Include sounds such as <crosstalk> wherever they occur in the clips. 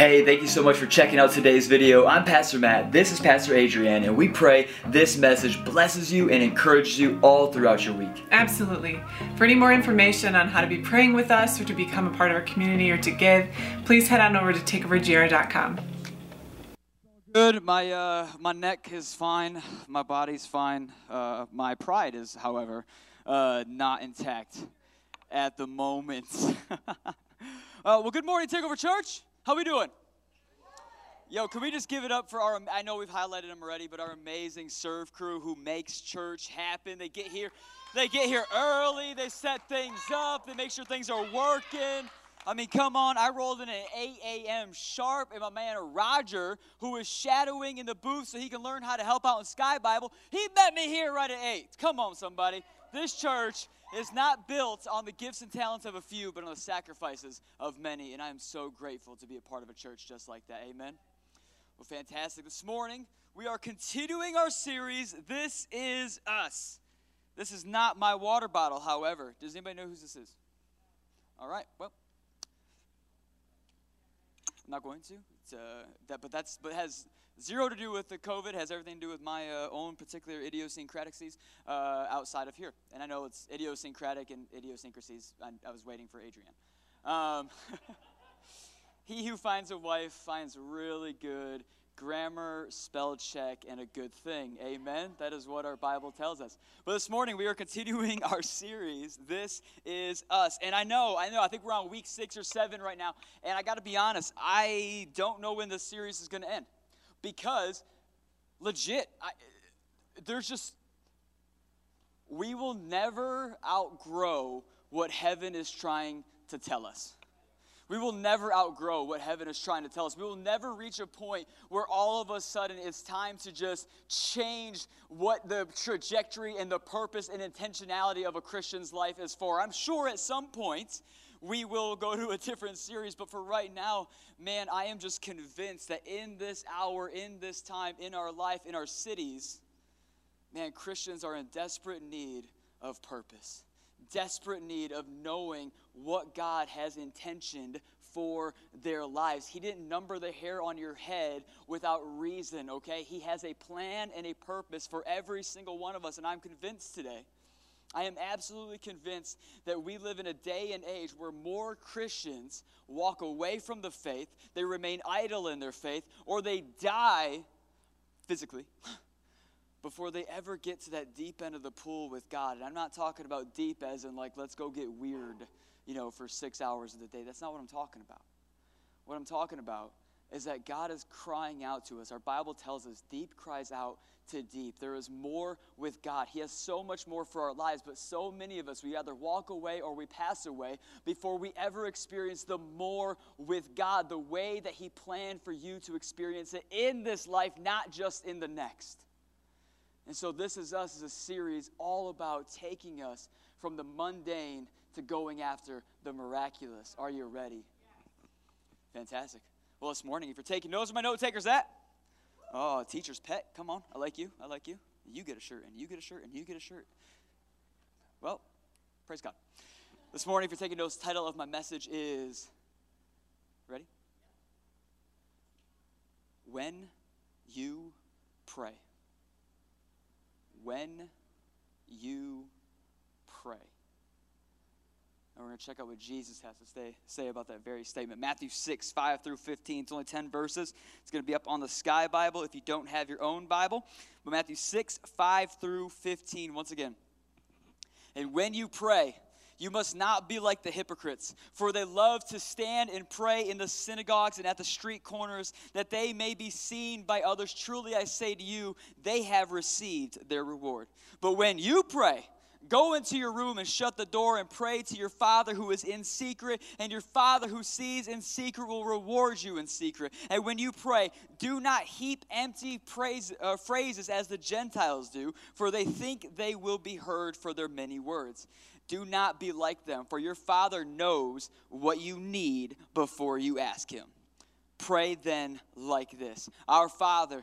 Hey, thank you so much for checking out today's video. I'm Pastor Matt, this is Pastor Adrienne, and we pray this message blesses you and encourages you all throughout your week. Absolutely. For any more information on how to be praying with us or to become a part of our community or to give, please head on over to takeovergr.com. Good. My uh, my neck is fine. My body's fine. Uh, my pride is, however, uh, not intact at the moment. <laughs> uh, well, good morning, Takeover Church. How we doing? Yo, can we just give it up for our? I know we've highlighted them already, but our amazing serve crew who makes church happen. They get here, they get here early. They set things up. They make sure things are working. I mean, come on. I rolled in at 8 a.m. sharp, and my man Roger, who is shadowing in the booth so he can learn how to help out in Sky Bible, he met me here right at 8. Come on, somebody. This church is not built on the gifts and talents of a few, but on the sacrifices of many. And I am so grateful to be a part of a church just like that. Amen. Well, fantastic. This morning, we are continuing our series, This Is Us. This is not my water bottle, however. Does anybody know who this is? All right, well, I'm not going to. Uh, that, but that's but has zero to do with the COVID. Has everything to do with my uh, own particular idiosyncrasies uh, outside of here. And I know it's idiosyncratic and idiosyncrasies. I, I was waiting for Adrienne. Um, <laughs> he who finds a wife finds really good grammar, spell check, and a good thing. Amen. That is what our Bible tells us. But this morning we are continuing <laughs> our series. This is us. And I know, I know, I think we're on week six or seven right now. And I got to be honest, I don't know when this series is going to end because legit, I, there's just, we will never outgrow what heaven is trying to tell us. We will never outgrow what heaven is trying to tell us. We will never reach a point where all of a sudden it's time to just change what the trajectory and the purpose and intentionality of a Christian's life is for. I'm sure at some point we will go to a different series, but for right now, man, I am just convinced that in this hour, in this time, in our life, in our cities, man, Christians are in desperate need of purpose desperate need of knowing what God has intentioned for their lives. He didn't number the hair on your head without reason, okay? He has a plan and a purpose for every single one of us, and I'm convinced today. I am absolutely convinced that we live in a day and age where more Christians walk away from the faith, they remain idle in their faith, or they die physically <laughs> before they ever get to that deep end of the pool with God. And I'm not talking about deep as in like, let's go get weird, you know, for six hours of the day. That's not what I'm talking about. What I'm talking about is that God is crying out to us. Our Bible tells us deep cries out to deep. There is more with God. He has so much more for our lives, but so many of us, we either walk away or we pass away before we ever experience the more with God, the way that He planned for you to experience it in this life, not just in the next. And so, This Is Us is a series all about taking us from the mundane to going after the miraculous. Are you ready? Fantastic. Well, this morning, if you're taking notes, my note takers at? Oh, teacher's pet. Come on. I like you. I like you. You get a shirt, and you get a shirt, and you get a shirt. Well, praise God. This morning, if you're taking notes, title of my message is Ready? When you pray when you pray. And we're going to check out what Jesus has to say, say about that very statement. Matthew 6, 5 through 15. It's only 10 verses. It's going to be up on the Sky Bible if you don't have your own Bible. But Matthew 6, 5 through 15, once again. And when you pray, you must not be like the hypocrites, for they love to stand and pray in the synagogues and at the street corners, that they may be seen by others. Truly I say to you, they have received their reward. But when you pray, Go into your room and shut the door and pray to your Father who is in secret, and your Father who sees in secret will reward you in secret. And when you pray, do not heap empty praise, uh, phrases as the Gentiles do, for they think they will be heard for their many words. Do not be like them, for your Father knows what you need before you ask Him. Pray then like this Our Father,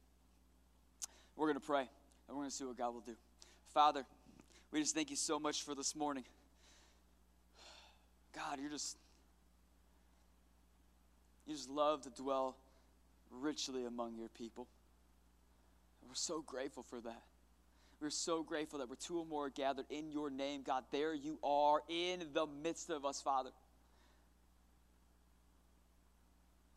We're going to pray, and we're going to see what God will do. Father, we just thank you so much for this morning. God, you're just, you just love to dwell richly among your people. And we're so grateful for that. We're so grateful that we're two or more gathered in your name, God. There you are in the midst of us, Father.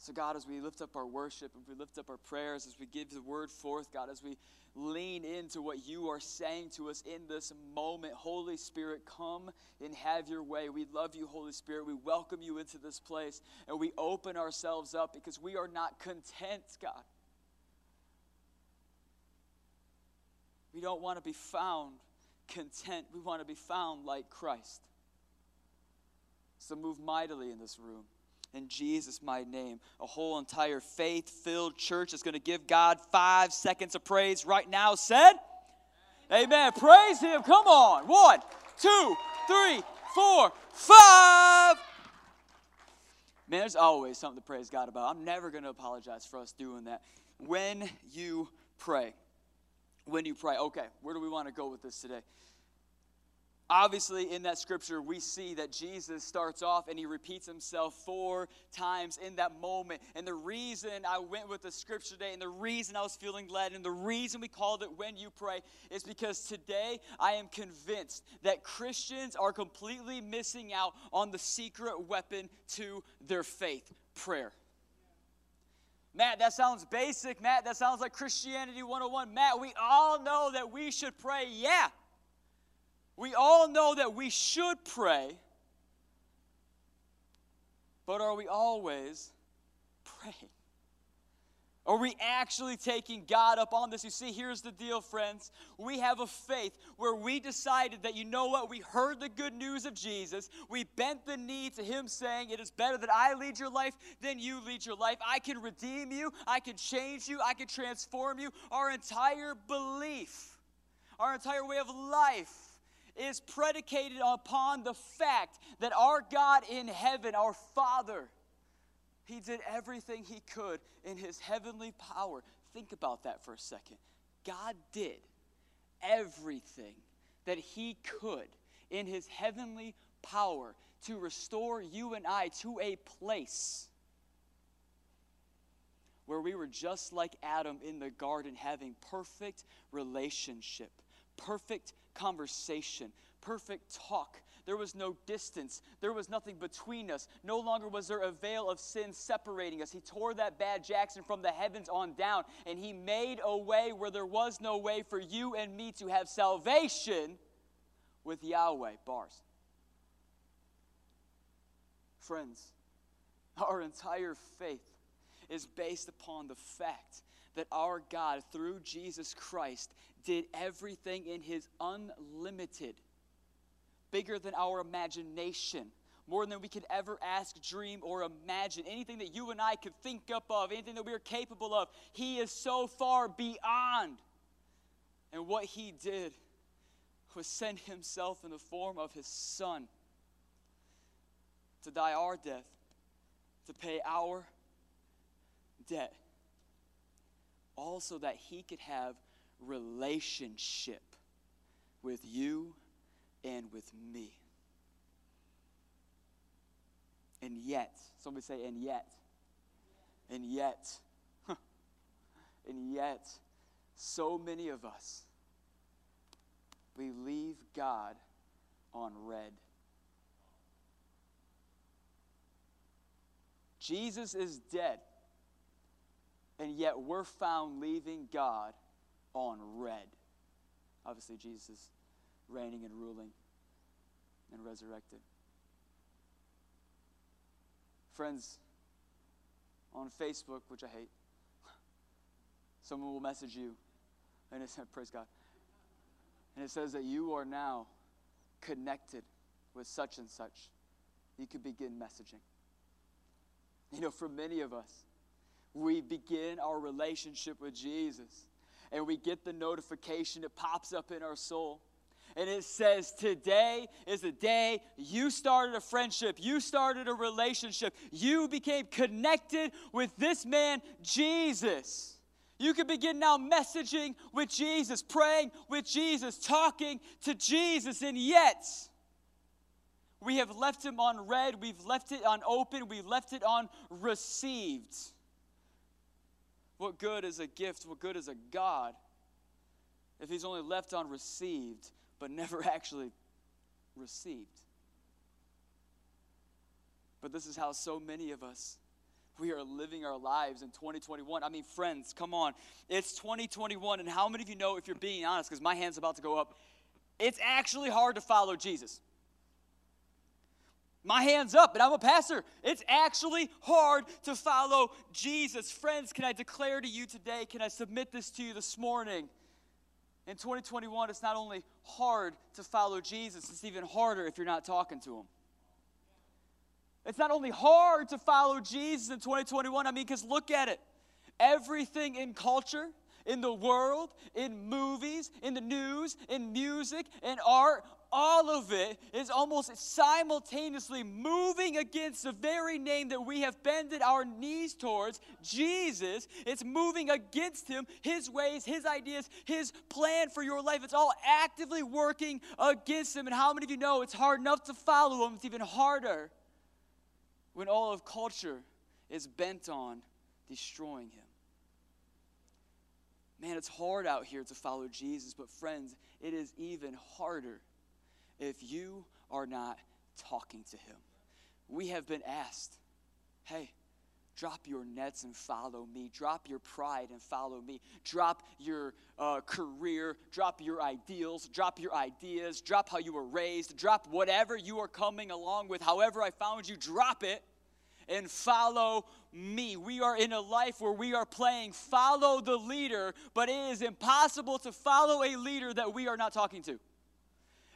So, God, as we lift up our worship, as we lift up our prayers, as we give the word forth, God, as we lean into what you are saying to us in this moment, Holy Spirit, come and have your way. We love you, Holy Spirit. We welcome you into this place, and we open ourselves up because we are not content, God. We don't want to be found content. We want to be found like Christ. So move mightily in this room in Jesus' mighty name. A whole entire faith filled church is going to give God five seconds of praise right now. Said? Amen. Praise Him. Come on. One, two, three, four, five. Man, there's always something to praise God about. I'm never going to apologize for us doing that. When you pray, when you pray, okay, where do we want to go with this today? Obviously, in that scripture, we see that Jesus starts off and he repeats himself four times in that moment. And the reason I went with the scripture today, and the reason I was feeling led, and the reason we called it When You Pray, is because today I am convinced that Christians are completely missing out on the secret weapon to their faith prayer. Matt, that sounds basic. Matt, that sounds like Christianity 101. Matt, we all know that we should pray. Yeah. We all know that we should pray, but are we always praying? Are we actually taking God up on this? You see, here's the deal, friends. We have a faith where we decided that, you know what, we heard the good news of Jesus. We bent the knee to Him, saying, It is better that I lead your life than you lead your life. I can redeem you, I can change you, I can transform you. Our entire belief, our entire way of life is predicated upon the fact that our God in heaven, our Father, He did everything He could in His heavenly power. Think about that for a second. God did everything that He could in His heavenly power to restore you and I to a place where we were just like Adam in the garden, having perfect relationship, perfect conversation, perfect talk. There was no distance. There was nothing between us. No longer was there a veil of sin separating us. He tore that bad Jackson from the heavens on down, and He made a way where there was no way for you and me to have salvation with Yahweh. Bars. Friends, our entire faith is based upon the fact that our God, through Jesus Christ, did everything in his unlimited, bigger than our imagination, more than we could ever ask, dream, or imagine. Anything that you and I could think up of, anything that we are capable of, he is so far beyond. And what he did was send himself in the form of his son to die our death, to pay our debt, also that he could have relationship with you and with me. And yet, somebody say, and yet, and yet, <laughs> and yet, so many of us, we leave God on read. Jesus is dead. And yet we're found leaving God on read. Obviously, Jesus is reigning and ruling and resurrected. Friends, on Facebook, which I hate, <laughs> someone will message you, and it says, praise God. And it says that you are now connected with such and such. You could begin messaging. You know, for many of us, we begin our relationship with Jesus and we get the notification, it pops up in our soul. And it says, Today is the day you started a friendship, you started a relationship, you became connected with this man, Jesus. You can begin now messaging with Jesus, praying with Jesus, talking to Jesus, and yet we have left him on read, we've left it on open, we've left it on received. What good is a gift? What good is a God if he's only left on received but never <laughs> actually received? But this is how so many of us we are living our lives in 2021. I mean, friends, come on. It's 2021, and how many of you know, if you're being honest, because my hand's about to go up, it's actually hard to follow Jesus. My hand's up, and I'm a pastor. It's actually hard to follow Jesus. Friends, can I declare to you today, can I submit this to you this morning? In 2021, it's not only hard to follow Jesus, it's even harder if you're not talking to him. It's not only hard to follow Jesus in 2021, I mean, because look at it. Everything in culture, in the world, in movies, in the news, in music, in art, all of it is almost simultaneously moving against the very name that we have bended our knees towards, Jesus. It's moving against him, his ways, his ideas, his plan for your life. It's all actively working against him. And how many of you know it's hard enough to follow him? It's even harder when all of culture is bent on destroying him. Man, it's hard out here to follow Jesus, but friends, it is even harder if you are not talking to Him. We have been asked, hey, drop your nets and follow me. Drop your pride and follow me. Drop your uh, career. Drop your ideals. Drop your ideas. Drop how you were raised. Drop whatever you are coming along with. However, I found you, drop it and follow me. We are in a life where we are playing follow the leader, but it is impossible to follow a leader that we are not talking to.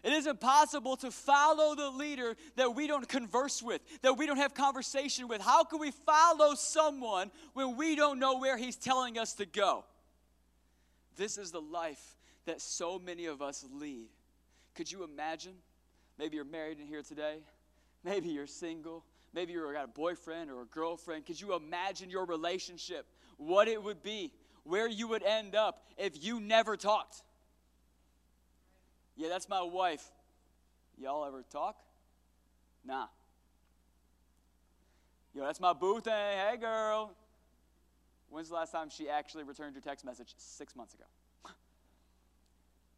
It is impossible to follow the leader that we don't converse with, that we don't have conversation with. How can we follow someone when we don't know where he's telling us to go? This is the life that so many of us lead. Could you imagine? Maybe you're married in here today. Maybe you're single. Maybe you've got a boyfriend or a girlfriend. Could you imagine your relationship? What it would be, where you would end up if you never talked? Yeah, that's my wife. Y'all ever talk? Nah. Yo, that's my boo thing. Hey, girl. When's the last time she actually returned your text message? Six months ago. <laughs>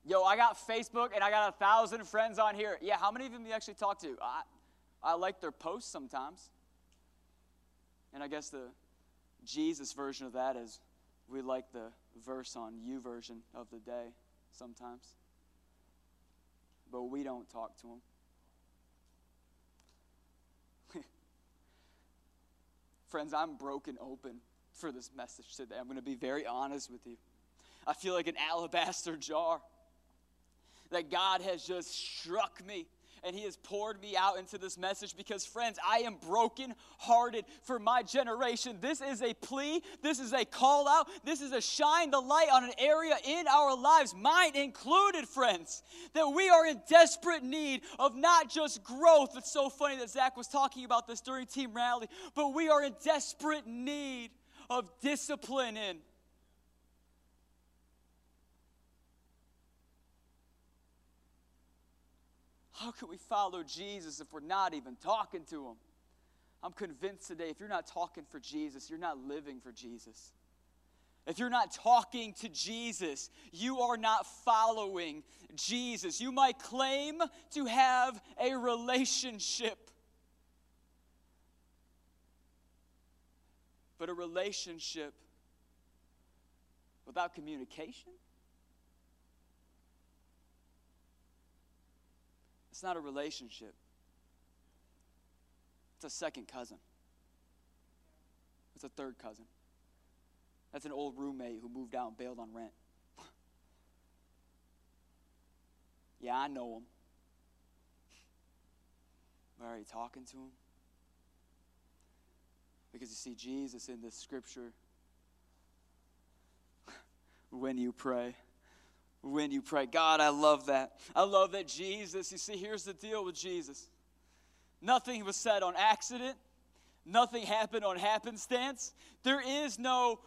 Yo, I got Facebook and I got a thousand friends on here. Yeah, how many of them do you actually talk to? I, I like their posts sometimes. And I guess the Jesus version of that is we like the verse on YouVersion of the day sometimes but we don't talk to him. <laughs> Friends, I'm broken open for this message today. I'm going to be very honest with you. I feel like an alabaster jar that God has just struck me and He has poured me out into this message because, friends, I am broken hearted for my generation. This is a plea, this is a call out, this is a shine the light on an area in our lives, mine included, friends, that we are in desperate need of not just growth. It's so funny that Zach was talking about this during Team Rally, but we are in desperate need of discipline in How can we follow Jesus if we're not even talking to him? I'm convinced today if you're not talking for Jesus, you're not living for Jesus. If you're not talking to Jesus, you are not following Jesus. You might claim to have a relationship, but a relationship without communication? It's not a relationship, it's a second cousin, it's a third cousin. That's an old roommate who moved out and bailed on rent. <laughs> yeah, I know him. <laughs> But are you talking to him? Because you see, Jesus in this scripture, <laughs> when you pray, when you pray. God, I love that. I love that Jesus, you see, here's the deal with Jesus nothing was said on accident, nothing happened on happenstance. There is no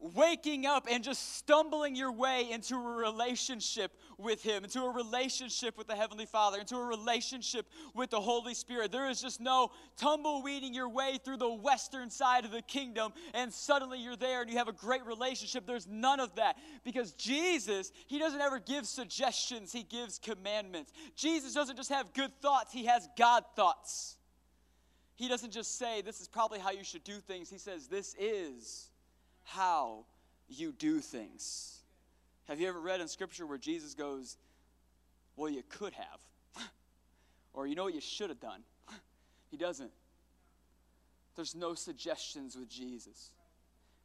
waking up and just stumbling your way into a relationship with Him, into a relationship with the Heavenly Father, into a relationship with the Holy Spirit. There is just no tumbleweeding your way through the western side of the kingdom and suddenly you're there and you have a great relationship. There's none of that because Jesus, He doesn't ever give suggestions, He gives commandments. Jesus doesn't just have good thoughts, He has God thoughts. He doesn't just say, This is probably how you should do things. He says, This is how you do things. Have you ever read in Scripture where Jesus goes, Well, you could have? <laughs> or you know what you should have done? <laughs> he doesn't. There's no suggestions with Jesus.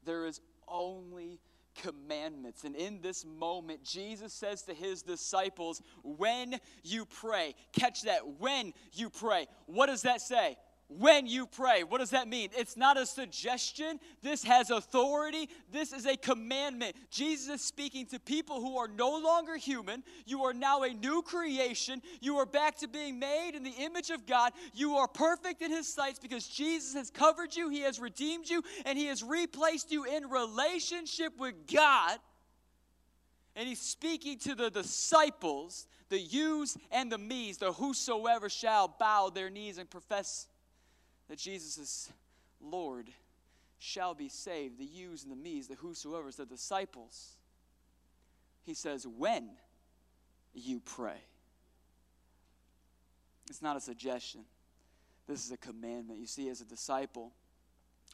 There is only commandments. And in this moment, Jesus says to his disciples, When you pray, catch that, when you pray. What does that say? When you pray. What does that mean? It's not a suggestion. This has authority. This is a commandment. Jesus is speaking to people who are no longer human. You are now a new creation. You are back to being made in the image of God. You are perfect in His sights because Jesus has covered you, He has redeemed you, and He has replaced you in relationship with God. And He's speaking to the disciples, the yous and the me's, the whosoever shall bow their knees and profess that Jesus is Lord shall be saved, the yous and the me's, the whosoever's, the disciples. He says, when you pray. It's not a suggestion. This is a commandment. You see, as a disciple,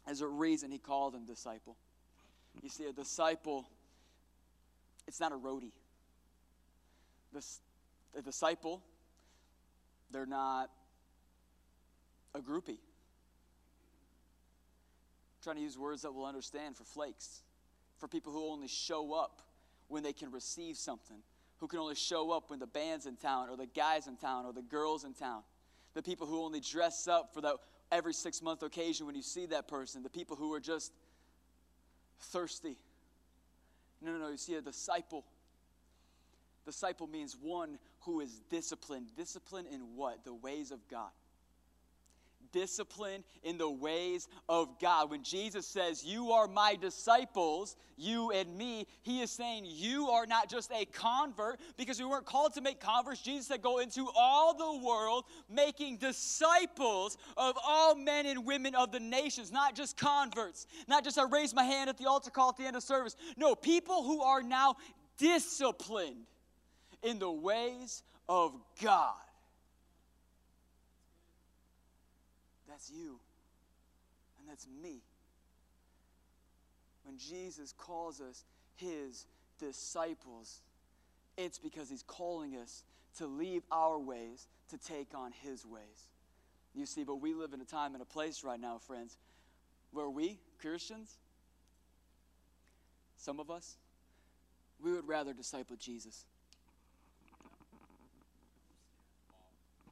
there's a reason he called him disciple. You see, a disciple, it's not a roadie. This, a disciple, they're not a groupie trying to use words that we'll understand for flakes, for people who only show up when they can receive something, who can only show up when the band's in town, or the guys in town, or the girls in town, the people who only dress up for that every six month occasion when you see that person, the people who are just thirsty. No, no, no, you see, a disciple. Disciple means one who is disciplined. Disciplined in what? The ways of God discipline in the ways of God. When Jesus says, You are my disciples, you and me, he is saying, You are not just a convert, because we weren't called to make converts. Jesus said, Go into all the world, making disciples of all men and women of the nations, not just converts, not just I raise my hand at the altar call at the end of service. No, people who are now disciplined in the ways of God. That's you. And that's me. When Jesus calls us his disciples, it's because he's calling us to leave our ways to take on his ways. You see, but we live in a time and a place right now, friends, where we, Christians, some of us, we would rather disciple Jesus.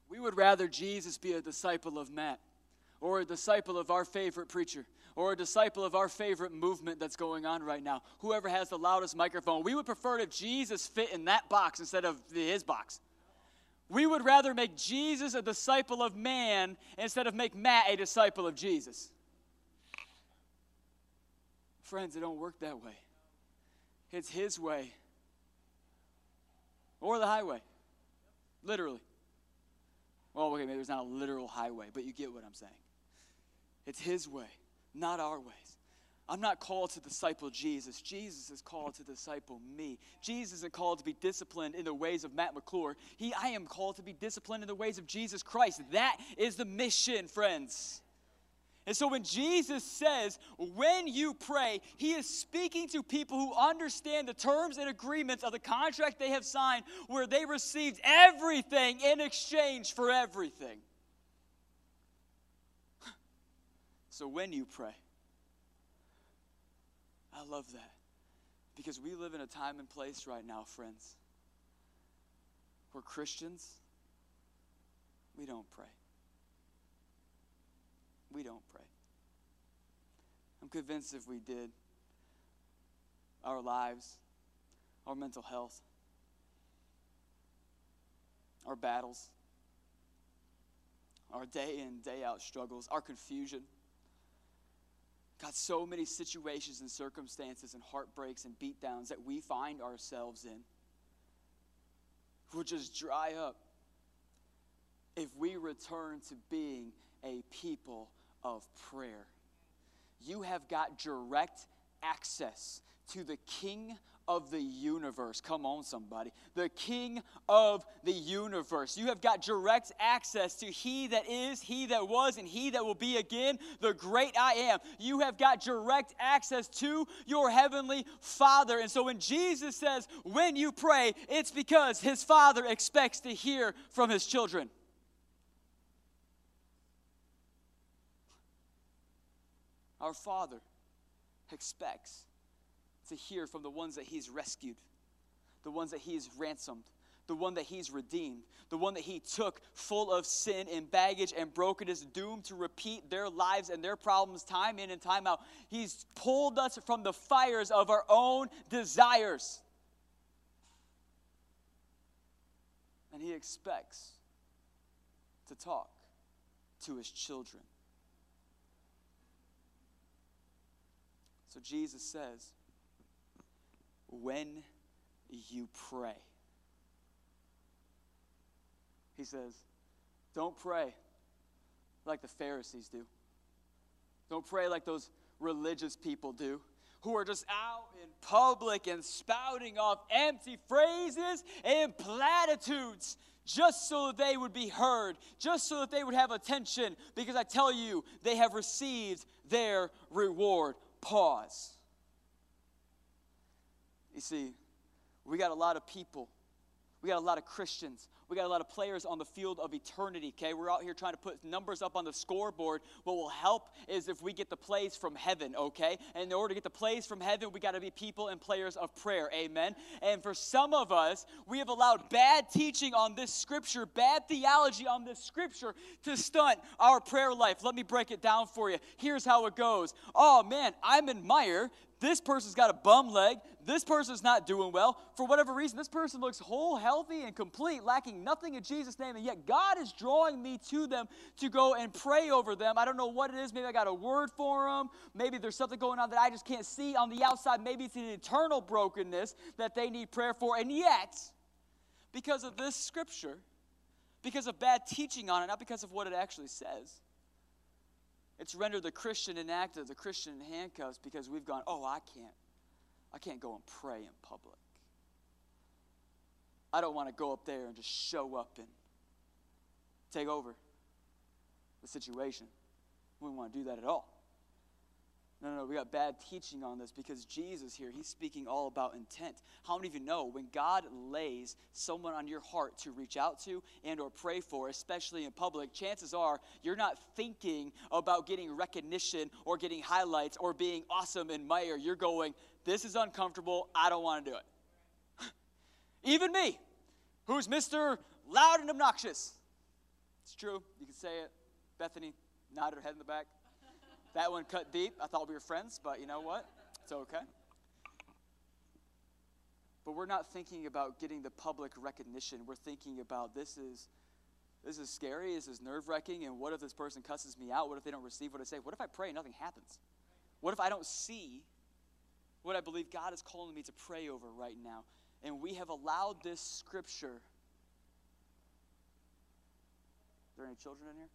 We would rather Jesus be a disciple of Matt or a disciple of our favorite preacher or a disciple of our favorite movement that's going on right now, whoever has the loudest microphone. We would prefer if Jesus fit in that box instead of his box. We would rather make Jesus a disciple of man instead of make Matt a disciple of Jesus. Friends, it don't work that way. It's his way or the highway, literally. Well, okay, maybe there's not a literal highway, but you get what I'm saying. It's His way, not our ways. I'm not called to disciple Jesus. Jesus is called to disciple me. Jesus is called to be disciplined in the ways of Matt McClure. He, I am called to be disciplined in the ways of Jesus Christ. That is the mission, friends. And so when Jesus says, when you pray, he is speaking to people who understand the terms and agreements of the contract they have signed, where they received everything in exchange for everything. So when you pray, I love that. Because we live in a time and place right now, friends, where Christians, we don't pray. We don't pray. I'm convinced if we did, our lives, our mental health, our battles, our day in, day out struggles, our confusion. God, so many situations and circumstances and heartbreaks and beatdowns that we find ourselves in will just dry up if we return to being a people of prayer. You have got direct access to the King of the universe. Come on, somebody. The King of the universe. You have got direct access to He that is, He that was, and He that will be again, the great I am. You have got direct access to your Heavenly Father. And so when Jesus says, when you pray, it's because His Father expects to hear from His children. Our Father expects to hear from the ones that He's rescued, the ones that He's ransomed, the one that He's redeemed, the one that He took full of sin and baggage and brokenness, doomed to repeat their lives and their problems time in and time out. He's pulled us from the fires of our own desires. And He expects to talk to His children. So Jesus says, when you pray, he says, don't pray like the Pharisees do. Don't pray like those religious people do who are just out in public and spouting off empty phrases and platitudes just so that they would be heard, just so that they would have attention, because I tell you, they have received their reward pause. You see, we got a lot of people, we got a lot of Christians, we got a lot of players on the field of eternity, okay? We're out here trying to put numbers up on the scoreboard. What will help is if we get the plays from heaven, okay? And in order to get the plays from heaven, we got to be people and players of prayer, amen? And for some of us, we have allowed bad teaching on this scripture, bad theology on this scripture to stunt our prayer life. Let me break it down for you. Here's how it goes. Oh man, I'm in Meijer this person's got a bum leg. This person's not doing well. For whatever reason, this person looks whole, healthy, and complete, lacking nothing in Jesus' name. And yet, God is drawing me to them to go and pray over them. I don't know what it is. Maybe I got a word for them. Maybe there's something going on that I just can't see on the outside. Maybe it's an internal brokenness that they need prayer for. And yet, because of this scripture, because of bad teaching on it, not because of what it actually says, it's rendered the Christian inactive, the Christian in handcuffs because we've gone, oh, I can't. I can't go and pray in public. I don't want to go up there and just show up and take over the situation. We don't want to do that at all. No, no, no, we got bad teaching on this because Jesus here, he's speaking all about intent. How many of you know when God lays someone on your heart to reach out to and or pray for, especially in public, chances are you're not thinking about getting recognition or getting highlights or being awesome in Meijer. You're going, this is uncomfortable, I don't want to do it. <laughs> Even me, who's Mr. Loud and Obnoxious. It's true, you can say it. Bethany nodded her head in the back. That one cut deep. I thought we were friends, but you know what? It's okay. But we're not thinking about getting the public recognition. We're thinking about this is this is scary, this is nerve-wracking, and what if this person cusses me out? What if they don't receive what I say? What if I pray and nothing happens? What if I don't see what I believe God is calling me to pray over right now? And we have allowed this scripture. Are there any children in here?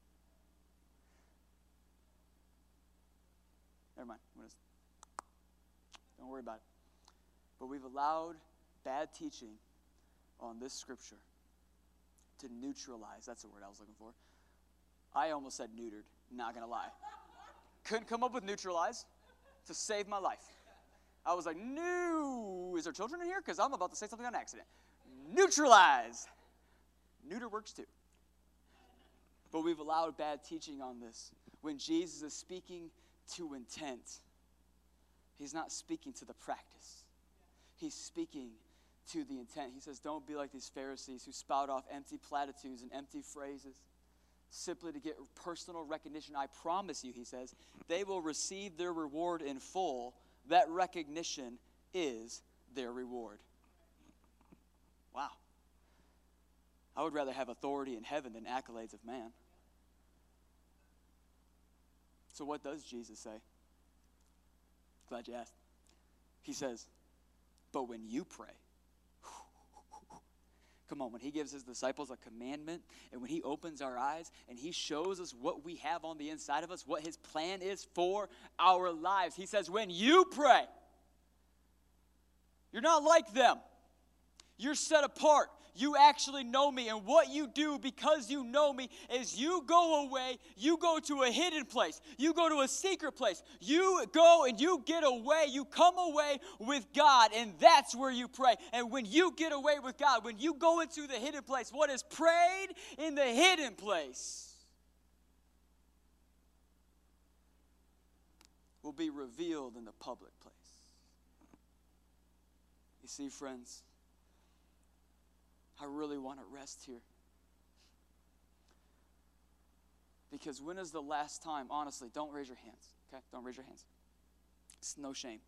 Never mind. Don't worry about it. But we've allowed bad teaching on this scripture to neutralize. That's the word I was looking for. I almost said neutered, not going to lie. Couldn't come up with neutralize to save my life. I was like, no. Is there children in here? Because I'm about to say something on accident. Neutralize. Neuter works too. But we've allowed bad teaching on this. When Jesus is speaking to intent. He's not speaking to the practice, he's speaking to the intent. He says, Don't be like these Pharisees who spout off empty platitudes and empty phrases simply to get personal recognition. I promise you, he says, they will receive their reward in full. That recognition is their reward. Wow. I would rather have authority in heaven than accolades of man. So, what does Jesus say? Glad you asked. He says, But when you pray, Come on, when he gives his disciples a commandment and when he opens our eyes and he shows us what we have on the inside of us, what his plan is for our lives, he says, When you pray, you're not like them. You're set apart. You actually know me. And what you do because you know me is you go away, you go to a hidden place, you go to a secret place. You go and you get away, you come away with God, and that's where you pray. And when you get away with God, when you go into the hidden place, what is prayed in the hidden place will be revealed in the public place. You see, friends, I really want to rest here. Because when is the last time, honestly, don't raise your hands, okay? Don't raise your hands. It's no shame.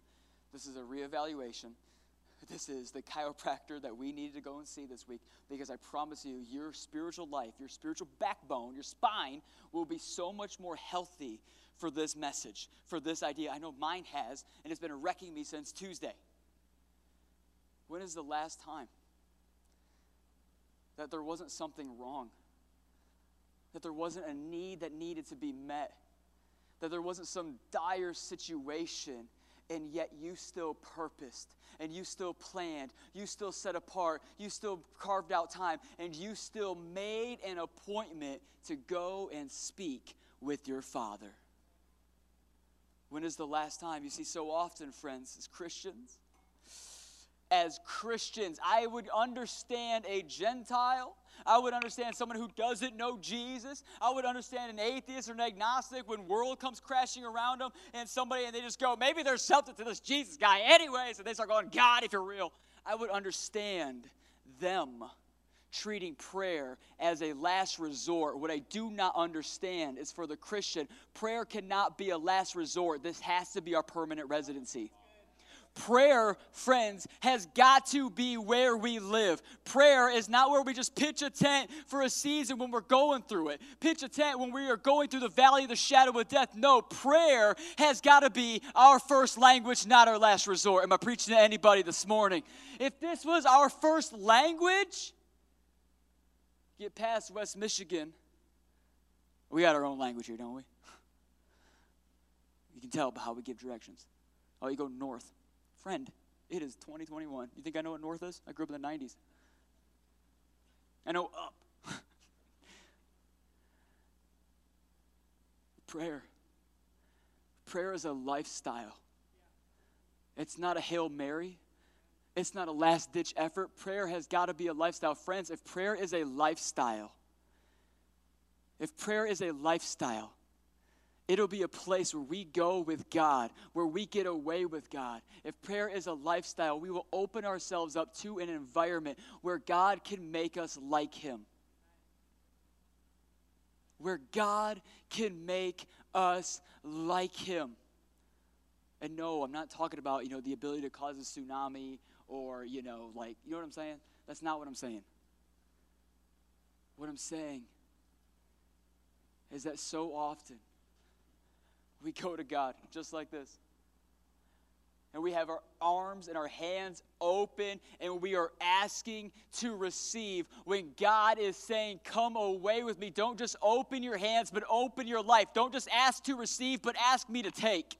This is a reevaluation. <laughs> This is the chiropractor that we needed to go and see this week because I promise you, your spiritual life, your spiritual backbone, your spine will be so much more healthy for this message, for this idea. I know mine has, and it's been wrecking me since Tuesday. When is the last time that there wasn't something wrong? That there wasn't a need that needed to be met? That there wasn't some dire situation and yet you still purposed and you still planned, you still set apart, you still carved out time, and you still made an appointment to go and speak with your Father. When is the last time? You see, so often, friends, as Christians, as Christians. I would understand a Gentile. I would understand someone who doesn't know Jesus. I would understand an atheist or an agnostic when world comes crashing around them and somebody and they just go, maybe there's something to this Jesus guy anyways, and they start going, God, if you're real. I would understand them treating prayer as a last resort. What I do not understand is for the Christian, prayer cannot be a last resort. This has to be our permanent residency. Prayer, friends, has got to be where we live. Prayer is not where we just pitch a tent for a season when we're going through it, pitch a tent when we are going through the valley of the shadow of death. No, prayer has got to be our first language, not our last resort. Am I preaching to anybody this morning? If this was our first language, get past West Michigan. We got our own language here, don't we? <laughs> You can tell by how we give directions. Oh, you go north. Friend, it is 2021. You think I know what north is? I grew up in the 90s. I know up. <laughs> Prayer. Prayer is a lifestyle. It's not a Hail Mary. It's not a last ditch effort. Prayer has got to be a lifestyle. Friends, if prayer is a lifestyle, if prayer is a lifestyle, It'll be a place where we go with God, where we get away with God. If prayer is a lifestyle, we will open ourselves up to an environment where God can make us like Him. Where God can make us like Him. And no, I'm not talking about, you know, the ability to cause a tsunami or, you know, like, you know what I'm saying? That's not what I'm saying. What I'm saying is that so often, we go to God just like this. And we have our arms and our hands open and we are asking to receive. When God is saying, Come away with me, don't just open your hands, but open your life. Don't just ask to receive, but ask me to take.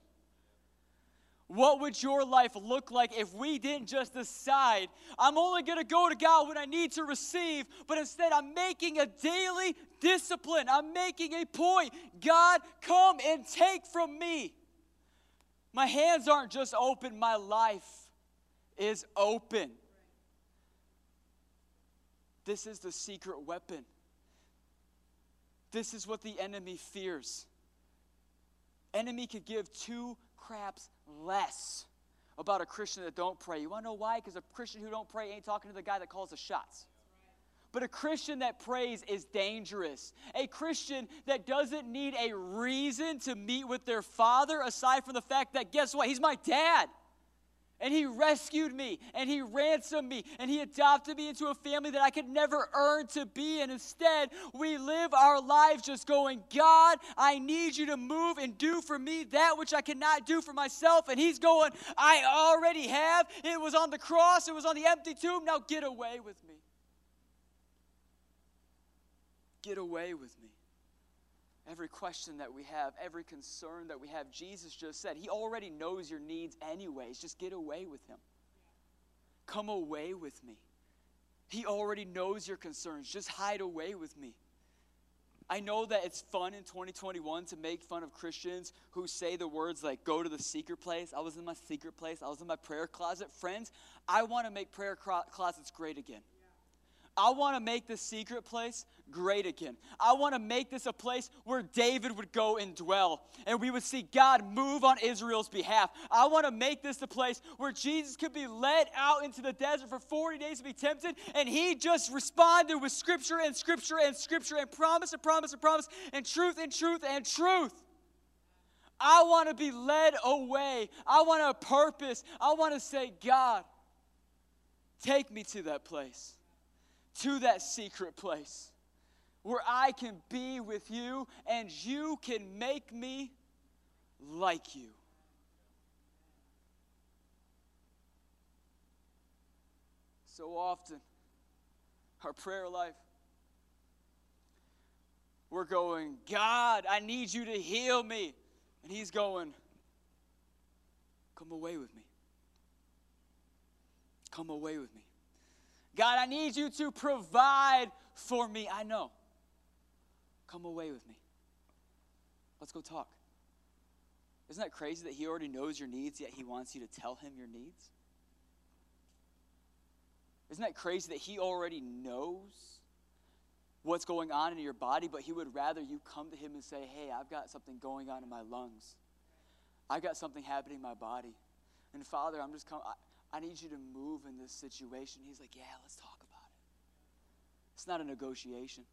What would your life look like if we didn't just decide, I'm only going to go to God when I need to receive, but instead I'm making a daily discipline. I'm making a point. God, come and take from me. My hands aren't just open, my life is open. This is the secret weapon. This is what the enemy fears. Enemy could give two craps less about a Christian that don't pray. You want to know why? Because a Christian who don't pray ain't talking to the guy that calls the shots. But a Christian that prays is dangerous. A Christian that doesn't need a reason to meet with their father, aside from the fact that, guess what? He's my dad. And he rescued me and he ransomed me and he adopted me into a family that I could never earn to be. And instead, we live our lives just going, God, I need you to move and do for me that which I cannot do for myself. And he's going, I already have. It was on the cross, it was on the empty tomb. Now get away with me. Get away with me. Every question that we have, every concern that we have, Jesus just said, He already knows your needs, anyways. Just get away with Him. Come away with me. He already knows your concerns. Just hide away with me. I know that it's fun in 2021 to make fun of Christians who say the words like, go to the secret place. I was in my secret place. I was in my prayer closet. Friends, I want to make prayer closets great again. I want to make the secret place great again. I want to make this a place where David would go and dwell, and we would see God move on Israel's behalf. I want to make this the place where Jesus could be led out into the desert for 40 days to be tempted, and he just responded with scripture and scripture and scripture and promise and promise and promise and truth and truth and truth. I want to be led away. I want a purpose. I want to say, God, take me to that place to that secret place where I can be with you and you can make me like you. So often, our prayer life, we're going, God, I need you to heal me. And He's going, Come away with me. Come away with me. God, I need you to provide for me. I know. Come away with me. Let's go talk. Isn't that crazy that He already knows your needs, yet He wants you to tell Him your needs? Isn't that crazy that He already knows what's going on in your body, but He would rather you come to Him and say, Hey, I've got something going on in my lungs. I've got something happening in my body. And Father, I'm just coming. I need you to move in this situation. He's like, Yeah, let's talk about it. It's not a negotiation,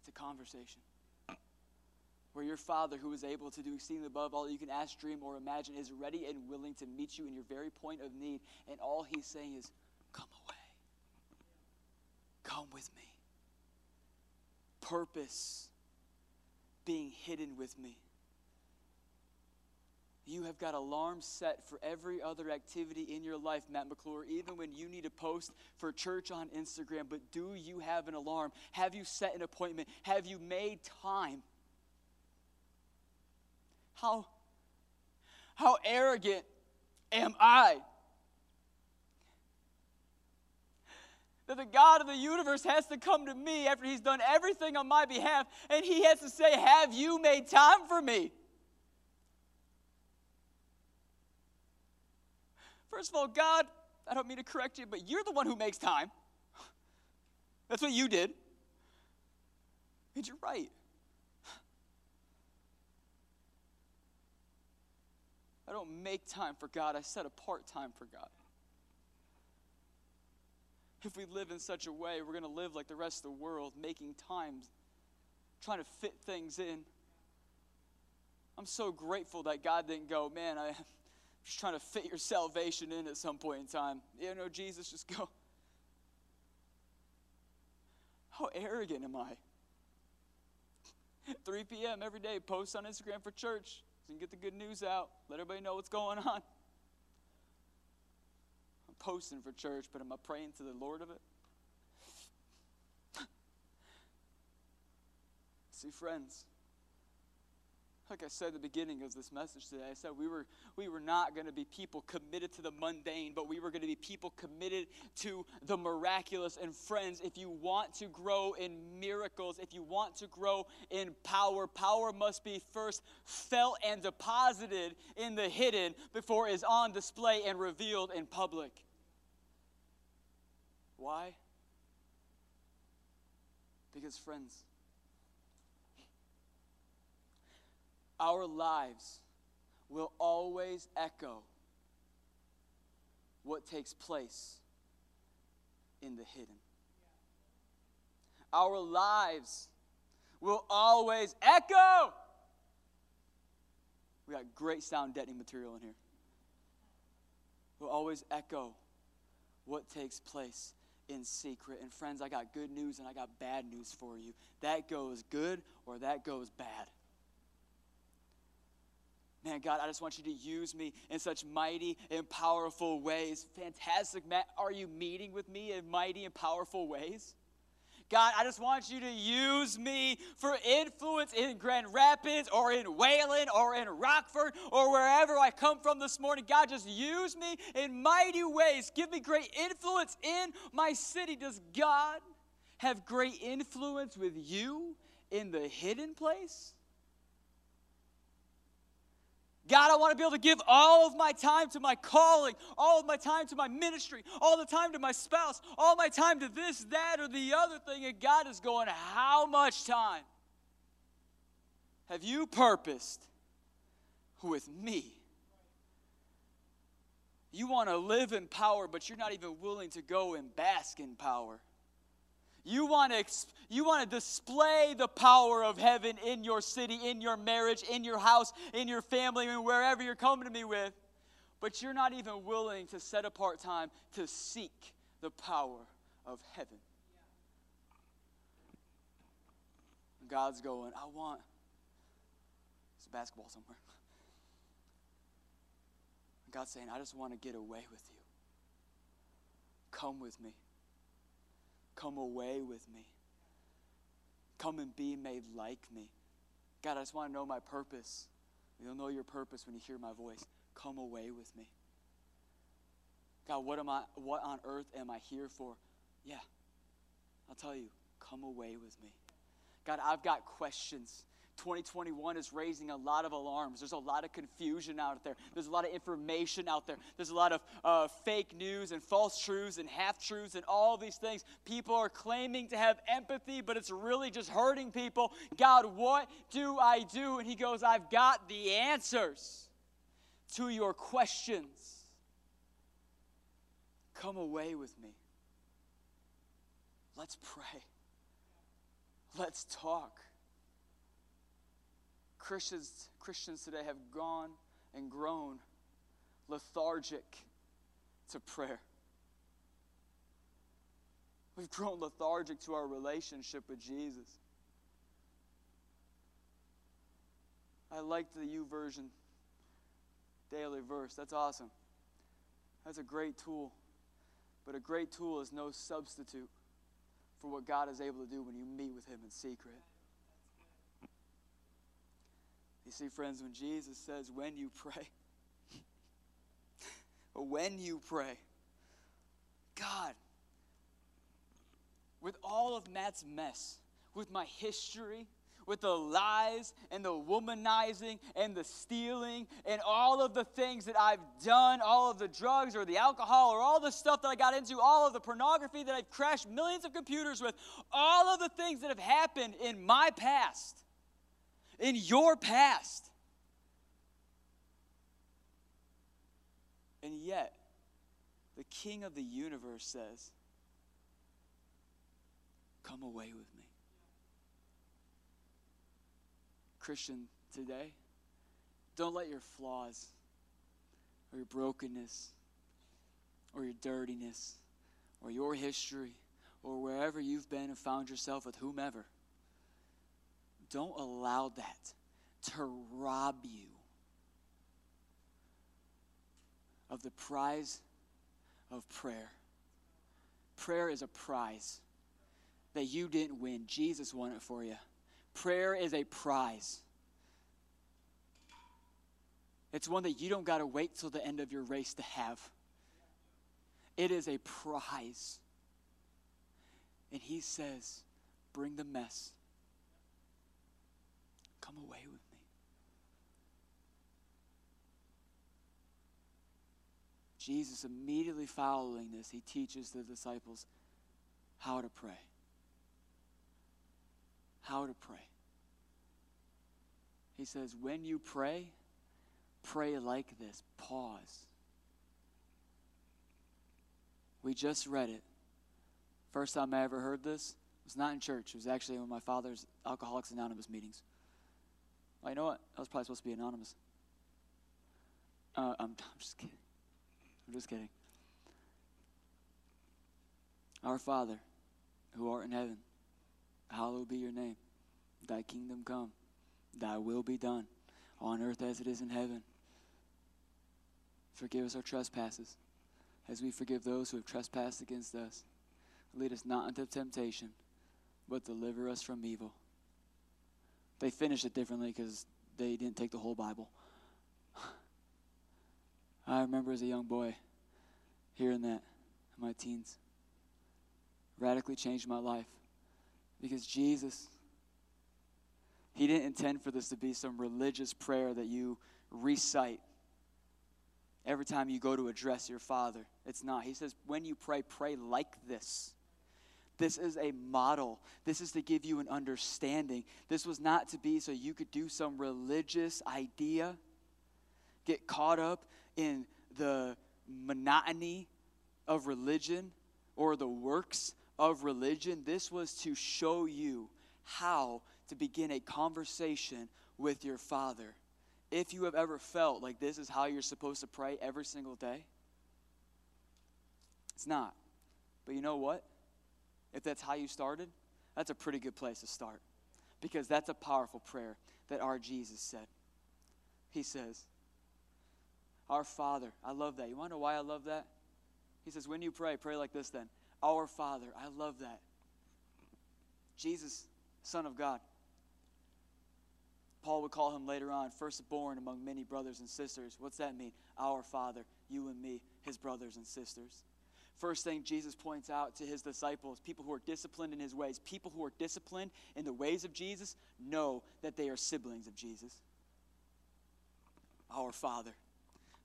it's a conversation. Where your Father, who is able to do exceedingly above all you can ask, dream, or imagine, is ready and willing to meet you in your very point of need. And all He's saying is, Come away. Come with me. Purpose being hidden with me. You have got alarms set for every other activity in your life, Matt McClure, even when you need to post for church on Instagram. But do you have an alarm? Have you set an appointment? Have you made time? How, how arrogant am I? That the God of the universe has to come to me after He's done everything on my behalf, and He has to say, Have you made time for me? First of all, God, I don't mean to correct you, but you're the one who makes time. <laughs> That's what you did. And you're right. I don't make time for God, I set apart time for God. If we live in such a way, we're going to live like the rest of the world, making times, trying to fit things in. I'm so grateful that God didn't go, man, I just trying to fit your salvation in at some point in time. You know, Jesus, just go. How arrogant am I? 3 p.m. every day, post on Instagram for church so you can get the good news out, let everybody know what's going on. I'm posting for church, but am I praying to the Lord of it? See, friends, like I said at the beginning of this message today, I said we were, we were not going to be people committed to the mundane, but we were going to be people committed to the miraculous. And friends, if you want to grow in miracles, if you want to grow in power, power must be first felt and deposited in the hidden before it is on display and revealed in public. Why? Because, friends, our lives will always echo what takes place in the hidden. Our lives will always echo. We got great sound deadening material in here. Will always echo what takes place in secret. And friends, I got good news and I got bad news for you. That goes good or that goes bad. Man, God, I just want you to use me in such mighty and powerful ways. Fantastic, Matt. Are you meeting with me in mighty and powerful ways? God, I just want you to use me for influence in Grand Rapids or in Wayland or in Rockford or wherever I come from this morning. God, just use me in mighty ways. Give me great influence in my city. Does God have great influence with you in the hidden place? God, I want to be able to give all of my time to my calling, all of my time to my ministry, all the time to my spouse, all my time to this, that, or the other thing. And God is going, How much time have you purposed with me? You want to live in power, but you're not even willing to go and bask in power. You want to you want to display the power of heaven in your city, in your marriage, in your house, in your family, and wherever you're coming to me with. But you're not even willing to set apart time to seek the power of heaven. God's going, I want. It's a basketball somewhere. <laughs> God's saying, I just want to get away with you. Come with me. Come away with me. Come and be made like me. God, I just want to know my purpose. You'll know your purpose when you hear my voice. Come away with me. God, what am I what on earth am I here for? Yeah. I'll tell you, come away with me. God, I've got questions 2021 is raising a lot of alarms. There's a lot of confusion out there. There's a lot of information out there. There's a lot of uh, fake news and false truths and half truths and all these things. People are claiming to have empathy, but it's really just hurting people. God, what do I do? And He goes, I've got the answers to your questions. Come away with me. Let's pray. Let's talk. Christians, Christians today have gone and grown lethargic to prayer. We've grown lethargic to our relationship with Jesus. I like the YouVersion daily verse. That's awesome. That's a great tool. But a great tool is no substitute for what God is able to do when you meet with Him in secret. You see, friends, when Jesus says, when you pray, <laughs> when you pray, God, with all of Matt's mess, with my history, with the lies and the womanizing and the stealing and all of the things that I've done, all of the drugs or the alcohol or all the stuff that I got into, all of the pornography that I've crashed millions of computers with, all of the things that have happened in my past in your past. And yet, the King of the universe says, Come away with me. Christian, today, don't let your flaws or your brokenness or your dirtiness or your history or wherever you've been and found yourself with whomever don't allow that to rob you of the prize of prayer. Prayer is a prize that you didn't win, Jesus won it for you. Prayer is a prize. It's one that you don't got to wait till the end of your race to have. It is a prize. And he says, Bring the mess. Come away with me. Jesus, immediately following this, he teaches the disciples how to pray. How to pray. He says, when you pray, pray like this. Pause. We just read it. First time I ever heard this it was not in church. It was actually in my father's Alcoholics Anonymous meetings. Oh, you know what? I was probably supposed to be anonymous. Uh, I'm, <laughs> I'm just kidding. I'm just kidding. Our Father, who art in heaven, hallowed be your name. Thy kingdom come, thy will be done, on earth as it is in heaven. Forgive us our trespasses, as we forgive those who have trespassed against us. Lead us not into temptation, but deliver us from evil. They finished it differently because they didn't take the whole Bible. <sighs> I remember as a young boy hearing that in my teens. Radically changed my life because Jesus, He didn't intend for this to be some religious prayer that you recite every time you go to address your Father. It's not. He says, when you pray, pray like this. This is a model. This is to give you an understanding. This was not to be so you could do some religious idea, get caught up in the monotony of religion or the works of religion. This was to show you how to begin a conversation with your Father. If you have ever felt like this is how you're supposed to pray every single day, it's not. But you know what? If that's how you started, that's a pretty good place to start because that's a powerful prayer that our Jesus said. He says, Our Father, I love that. You want to know why I love that? He says, When you pray, pray like this then. Our Father, I love that. Jesus, Son of God. Paul would call him later on firstborn among many brothers and sisters. What's that mean? Our Father, you and me, his brothers and sisters. First thing Jesus points out to his disciples, people who are disciplined in his ways, people who are disciplined in the ways of Jesus, know that they are siblings of Jesus. Our Father.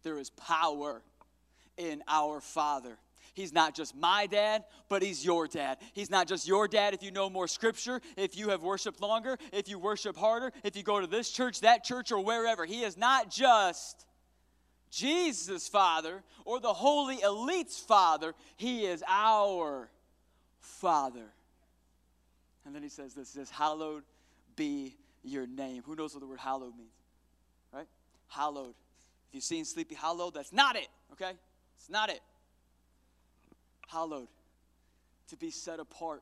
There is power in our Father. He's not just my dad, but he's your dad. He's not just your dad if you know more scripture, if you have worshiped longer, if you worship harder, if you go to this church, that church, or wherever. He is not just Jesus' Father or the Holy Elite's Father. He is our Father. And then he says this, he says, Hallowed be your name. Who knows what the word hallowed means? Right? Hallowed. If you've seen Sleepy Hollow, that's not it, okay? It's not it. Hallowed. To be set apart,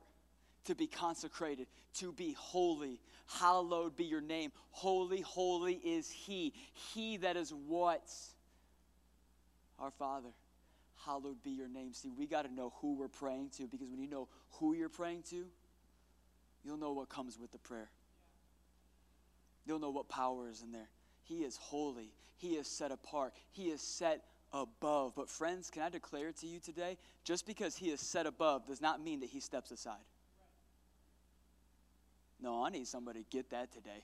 to be consecrated, to be holy. Hallowed be your name. Holy, holy is He. He that is what? Our Father, hallowed be your name. See, we got to know who we're praying to because when you know who you're praying to, you'll know what comes with the prayer. You'll know what power is in there. He is holy, He is set apart, He is set above. But, friends, can I declare to you today? Just because He is set above does not mean that He steps aside. No, I need somebody to get that today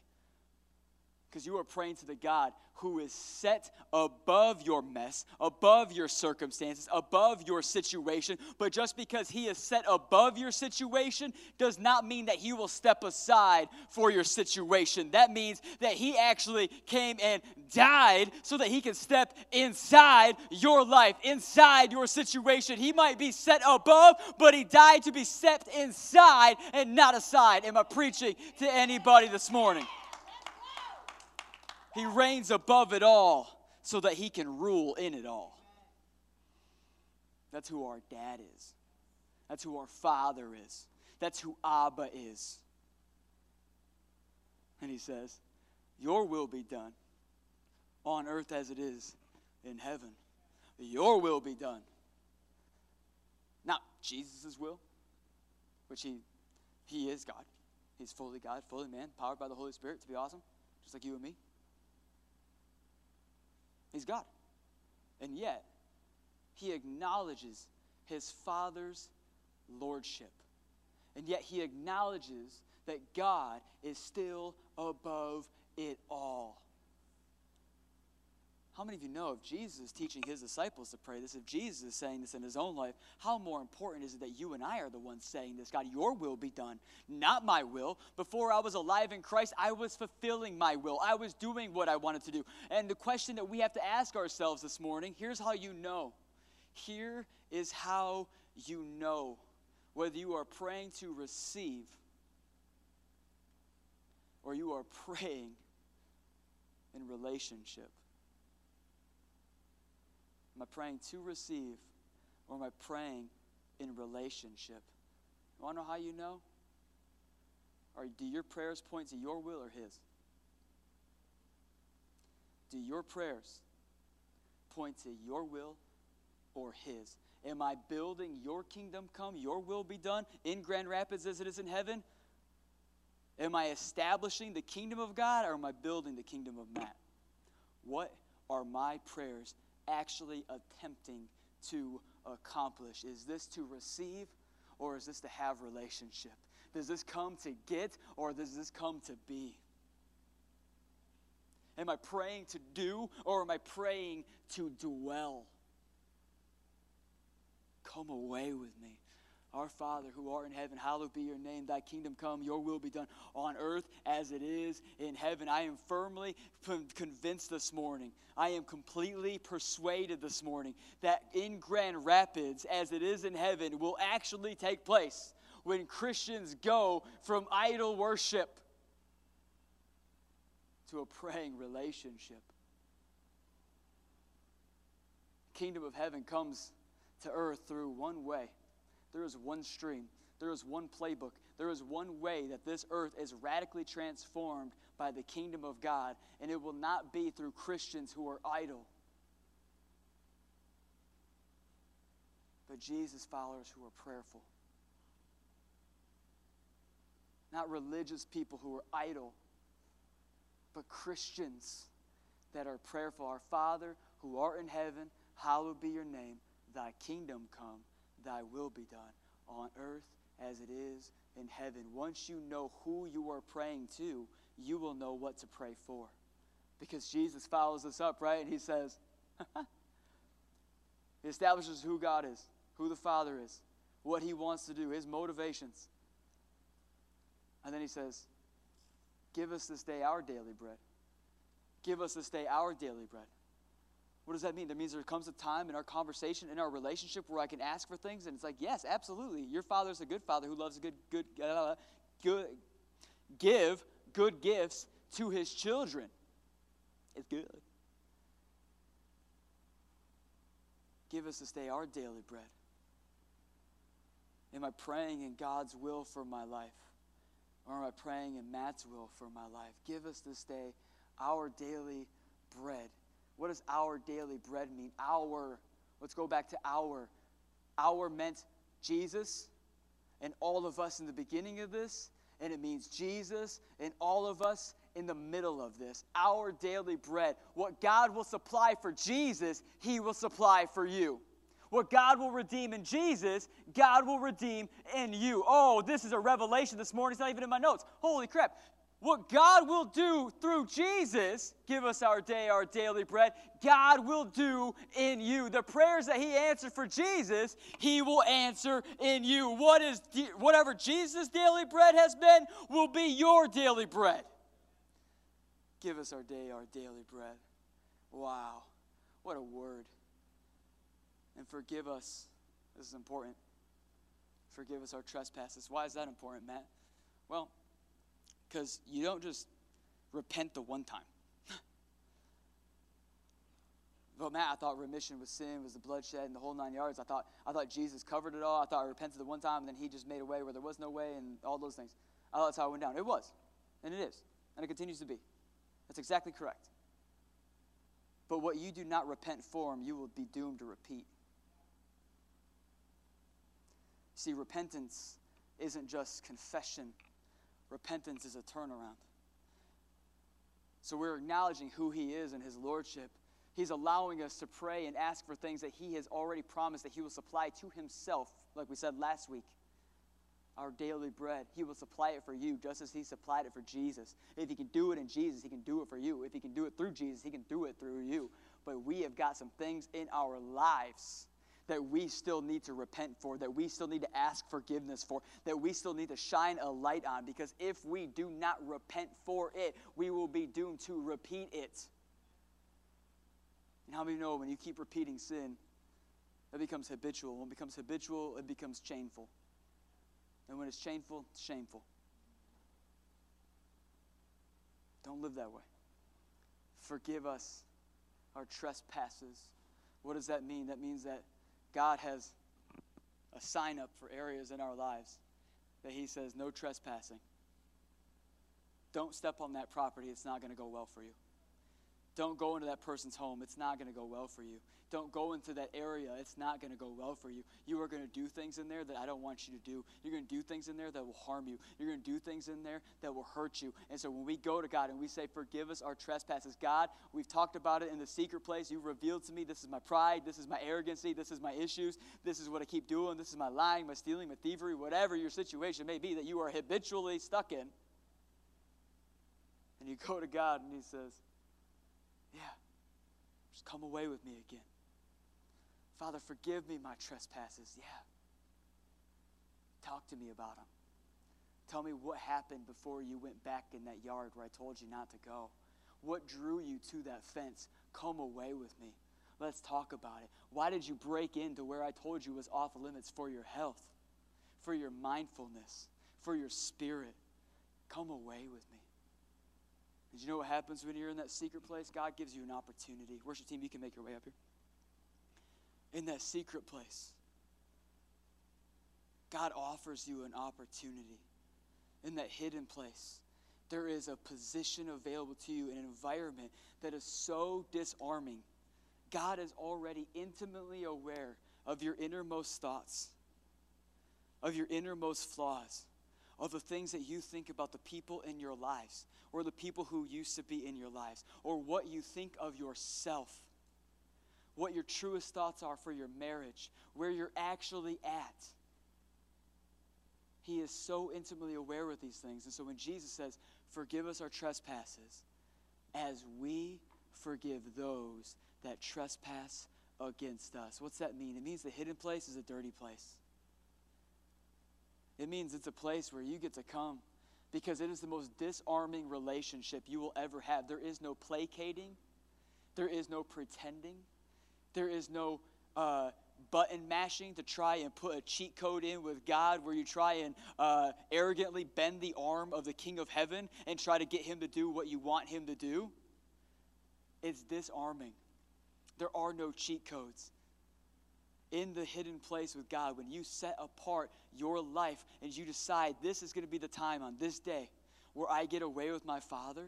because you are praying to the God who is set above your mess, above your circumstances, above your situation. But just because He is set above your situation does not mean that He will step aside for your situation. That means that He actually came and died so that He can step inside your life, inside your situation. He might be set above, but He died to be stepped inside and not aside. Am I preaching to anybody this morning? He reigns above it all so that he can rule in it all. That's who our dad is. That's who our father is. That's who Abba is. And he says, Your will be done on earth as it is in heaven. Your will be done. Not Jesus' will, which he, he is God. He's fully God, fully man, powered by the Holy Spirit to be awesome, just like you and me. He's God. And yet, he acknowledges his Father's lordship. And yet, he acknowledges that God is still above it all. How many of you know if Jesus is teaching his disciples to pray this, if Jesus is saying this in his own life, how more important is it that you and I are the ones saying this? God, your will be done, not my will. Before I was alive in Christ, I was fulfilling my will, I was doing what I wanted to do. And the question that we have to ask ourselves this morning here's how you know. Here is how you know whether you are praying to receive or you are <laughs> praying in relationship. Am I praying to receive or am I praying in relationship? You want to know how you know? Or do your prayers point to your will or His? Do your prayers point to your will or His? Am I building your kingdom come, your will be done in Grand Rapids as it is in heaven? Am I establishing the kingdom of God or am I building the kingdom of man? What are my prayers actually attempting to accomplish? Is this to receive or is this to have relationship? Does this come to get or does this come to be? Am I praying to do or am I praying to dwell? Come away with me. Our Father who art in heaven, hallowed be your name. Thy kingdom come, your will be done on earth as it is in heaven. I am firmly convinced this morning, I am completely persuaded this morning that in Grand Rapids, as it is in heaven, will actually take place when Christians go from idol worship to a praying relationship. Kingdom of heaven comes to earth through one way there is one stream, there is one playbook, there is one way that this earth is radically transformed by the kingdom of God, and it will not be through Christians who are idle, but Jesus followers who are prayerful. Not religious people who are idle, but Christians that are prayerful. Our Father who art in heaven, hallowed be your name, thy kingdom come thy will be done on earth as it is in heaven. Once you know who you are praying to, you will know what to pray for. Because Jesus follows us up, right? And he says, <laughs> He establishes who God is, who the Father is, what he wants to do, his motivations. And then he says, Give us this day our daily bread. Give us this day our daily bread. What does that mean? That means there comes a time in our conversation, in our relationship, where I can ask for things, and it's like, yes, absolutely. Your father's a good father who loves a good, good, uh, good, give good gifts to his children. It's good. Give us this day our daily bread. Am I praying in God's will for my life? Or am I praying in Matt's will for my life? Give us this day our daily bread. What does our daily bread mean? Our, let's go back to our. Our meant Jesus and all of us in the beginning of this, and it means Jesus and all of us in the middle of this. Our daily bread. What God will supply for Jesus, He will supply for you. What God will redeem in Jesus, God will redeem in you. Oh, this is a revelation this morning. It's not even in my notes. Holy crap. What God will do through Jesus, give us our day, our daily bread, God will do in you. The prayers that He answered for Jesus, He will answer in you. What is whatever Jesus' daily bread has been, will be your daily bread. Give us our day, our daily bread. Wow, what a word. And forgive us. This is important. Forgive us our trespasses. Why is that important, Matt? Well, because you don't just repent the one time. <laughs> But Matt, I thought remission was sin, was the bloodshed, and the whole nine yards. I thought I thought Jesus covered it all. I thought I repented the one time, and then He just made a way where there was no way, and all those things. I thought that's how it went down. It was, and it is, and it continues to be. That's exactly correct. But what you do not repent for, you will be doomed to repeat. See, repentance isn't just confession Repentance is a turnaround. So we're acknowledging who He is and His Lordship. He's allowing us to pray and ask for things that He has already promised that He will supply to Himself, like we said last week. Our daily bread. He will supply it for you just as He supplied it for Jesus. If He can do it in Jesus, He can do it for you. If He can do it through Jesus, He can do it through you. but we have got some things in our lives that we still need to repent for, that we still need to ask forgiveness for, that we still need to shine a light on. Because if we do not repent for it, we will be doomed to repeat it. And how many know when you keep repeating sin, it becomes habitual. When it becomes habitual, it becomes shameful. And when it's shameful, it's shameful. Don't live that way. Forgive us our trespasses. What does that mean? That means that God has a sign up for areas in our lives that He says, no trespassing. Don't step on that property, it's not going to go well for you. Don't go into that person's home. It's not going to go well for you. Don't go into that area. It's not going to go well for you. You are going to do things in there that I don't want you to do. You're going to do things in there that will harm you. You're going to do things in there that will hurt you. And so when we go to God and we say, Forgive us our trespasses, God, we've talked about it in the secret place. You revealed to me this is my pride, this is my arrogancy, this is my issues, this is what I keep doing, this is my lying, my stealing, my thievery, whatever your situation may be that you are habitually stuck in. And you go to God and He says. Just come away with me again. Father, forgive me my trespasses. Yeah. Talk to me about them. Tell me what happened before you went back in that yard where I told you not to go. What drew you to that fence? Come away with me. Let's talk about it. Why did you break into where I told you was off limits for your health, for your mindfulness, for your spirit? Come away with me. Did you know what happens when you're in that secret place? God gives you an opportunity. Worship team, you can make your way up here. In that secret place, God offers you an opportunity. In that hidden place, there is a position available to you, an environment that is so disarming. God is already intimately aware of your innermost thoughts, of your innermost flaws of the things that you think about the people in your lives or the people who used to be in your lives or what you think of yourself, what your truest thoughts are for your marriage, where you're actually at. He is so intimately aware of these things. And so when Jesus says, Forgive us our trespasses, as we forgive those that trespass against us. What's that mean? It means the hidden place is a dirty place. It means it's a place where you get to come because it is the most disarming relationship you will ever have. There is no placating, there is no pretending, there is no uh, button mashing to try and put a cheat code in with God where you try and uh, arrogantly bend the arm of the King of Heaven and try to get him to do what you want him to do. It's disarming. There are no cheat codes in the hidden place with God, when you set apart your life and you decide this is going to be the time on this day where I get away with my Father,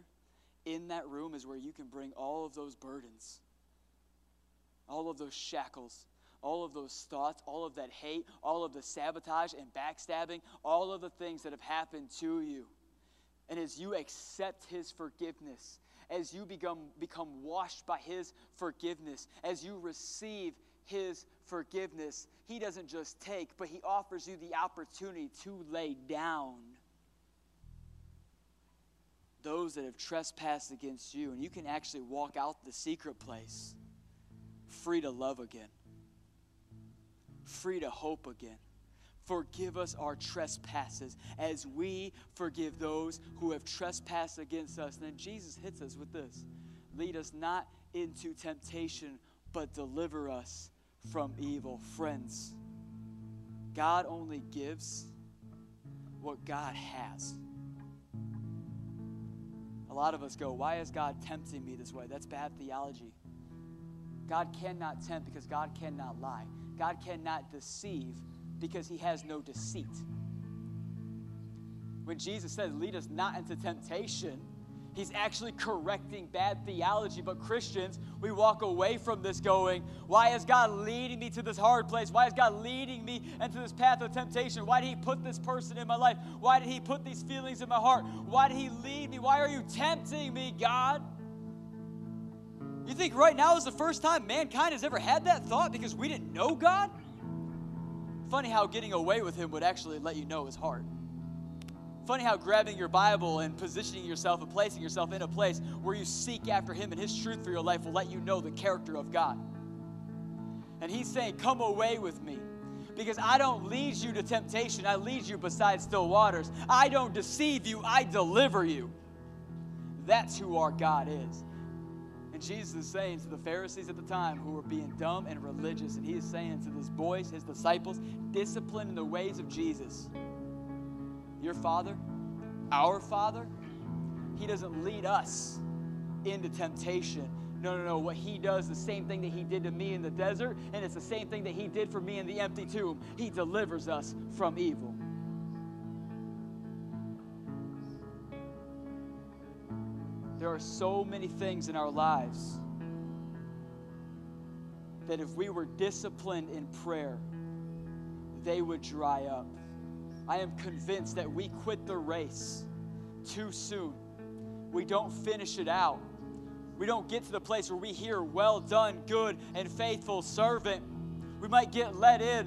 in that room is where you can bring all of those burdens, all of those shackles, all of those thoughts, all of that hate, all of the sabotage and backstabbing, all of the things that have happened to you. And as you accept His forgiveness, as you become, become washed by His forgiveness, as you receive his forgiveness, he doesn't just take, but he offers you the opportunity to lay down those that have trespassed against you. And you can actually walk out the secret place free to love again, free to hope again. Forgive us our trespasses as we forgive those who have trespassed against us. And then Jesus hits us with this lead us not into temptation, but deliver us from evil. Friends, God only gives what God has. A lot of us go, Why is God tempting me this way? That's bad theology. God cannot tempt because God cannot lie. God cannot deceive because he has no deceit. When Jesus says, Lead us not into temptation, He's actually correcting bad theology. But Christians, we walk away from this going, Why is God leading me to this hard place? Why is God leading me into this path of temptation? Why did He put this person in my life? Why did He put these feelings in my heart? Why did He lead me? Why are you tempting me, God? You think right now is the first time mankind has ever had that thought because we didn't know God? Funny how getting away with Him would actually let you know His heart funny how grabbing your Bible and positioning yourself and placing yourself in a place where you seek after Him and His truth for your life will let you know the character of God. And He's saying, Come away with me. Because I don't lead you to temptation, I lead you beside still waters. I don't deceive you, I deliver you. That's who our God is. And Jesus is saying to the Pharisees at the time who were being dumb and religious, and he is saying to those boys, his disciples, discipline in the ways of Jesus. Your Father, our Father, He doesn't lead us into temptation. No, no, no. What He does, the same thing that He did to me in the desert, and it's the same thing that He did for me in the empty tomb. He delivers us from evil. There are so many things in our lives that if we were disciplined in prayer, they would dry up. I am convinced that we quit the race too soon. We don't finish it out. We don't get to the place where we hear, Well done, good and faithful servant. We might get let in.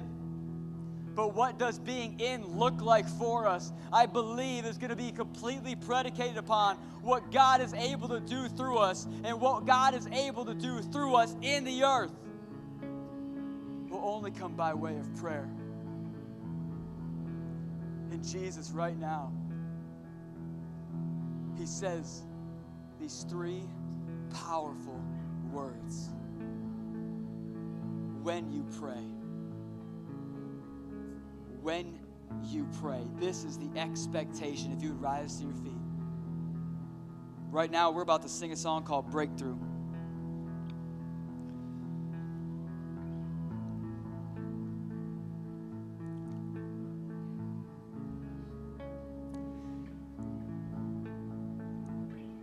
But what does being in look like for us? I believe is going to be completely predicated upon what God is able to do through us and what God is able to do through us in the earth will only come by way of prayer. And Jesus, right now, He says these three powerful words when you pray when you pray. This is the expectation. If you would rise to your feet. Right now, we're about to sing a song called Breakthrough.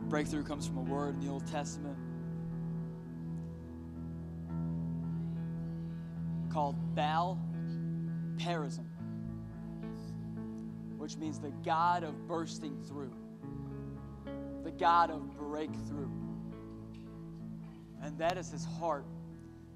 Breakthrough comes from a word in the Old Testament called Baal Perazim which means the God of bursting through, the God of breakthrough. And that is his heart,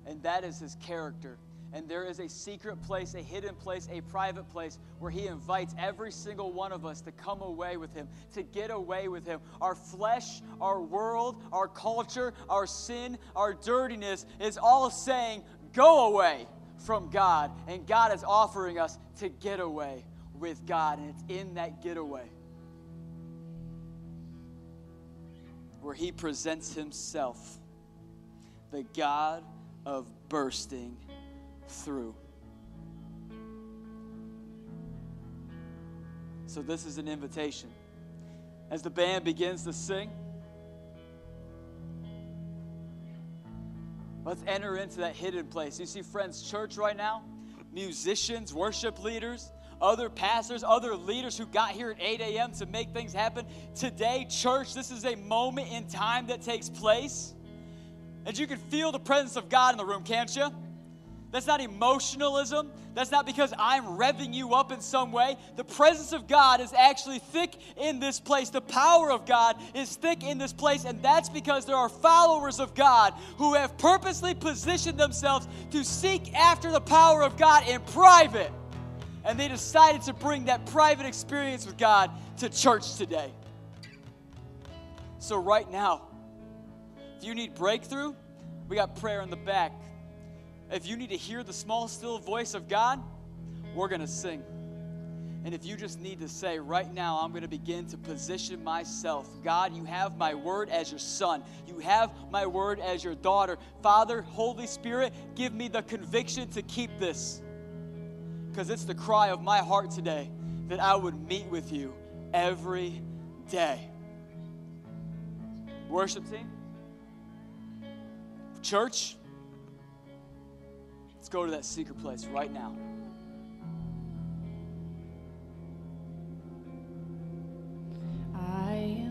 and that is his character. And there is a secret place, a hidden place, a private place where He invites every single one of us to come away with Him, to get away with Him. Our flesh, our world, our culture, our sin, our dirtiness is all saying, Go away from God. And God is offering us to get away with God, and it's in that getaway where He presents Himself, the God of bursting through. So, this is an invitation. As the band begins to sing, let's enter into that hidden place. You see, friends, church right now, musicians, worship leaders, other pastors, other leaders who got here at 8 a.m. to make things happen. Today, church, this is a moment in time that takes place. And you can feel the presence of God in the room, can't you? That's not emotionalism. That's not because I'm revving you up in some way. The presence of God is actually thick in this place. The power of God is thick in this place, and that's because there are followers of God who have purposely positioned themselves to seek after the power of God in private and they decided to bring that private experience with God to church today. So, right now, if you need breakthrough, we got prayer in the back. If you need to hear the small, still voice of God, we're going to sing. And if you just need to say, right now, I'm going to begin to position myself. God, you have my word as your son. You have my word as your daughter. Father, Holy Spirit, give me the conviction to keep this because it's the cry of my heart today that I would meet with you every day. Worship team, church, go to that secret place right now. I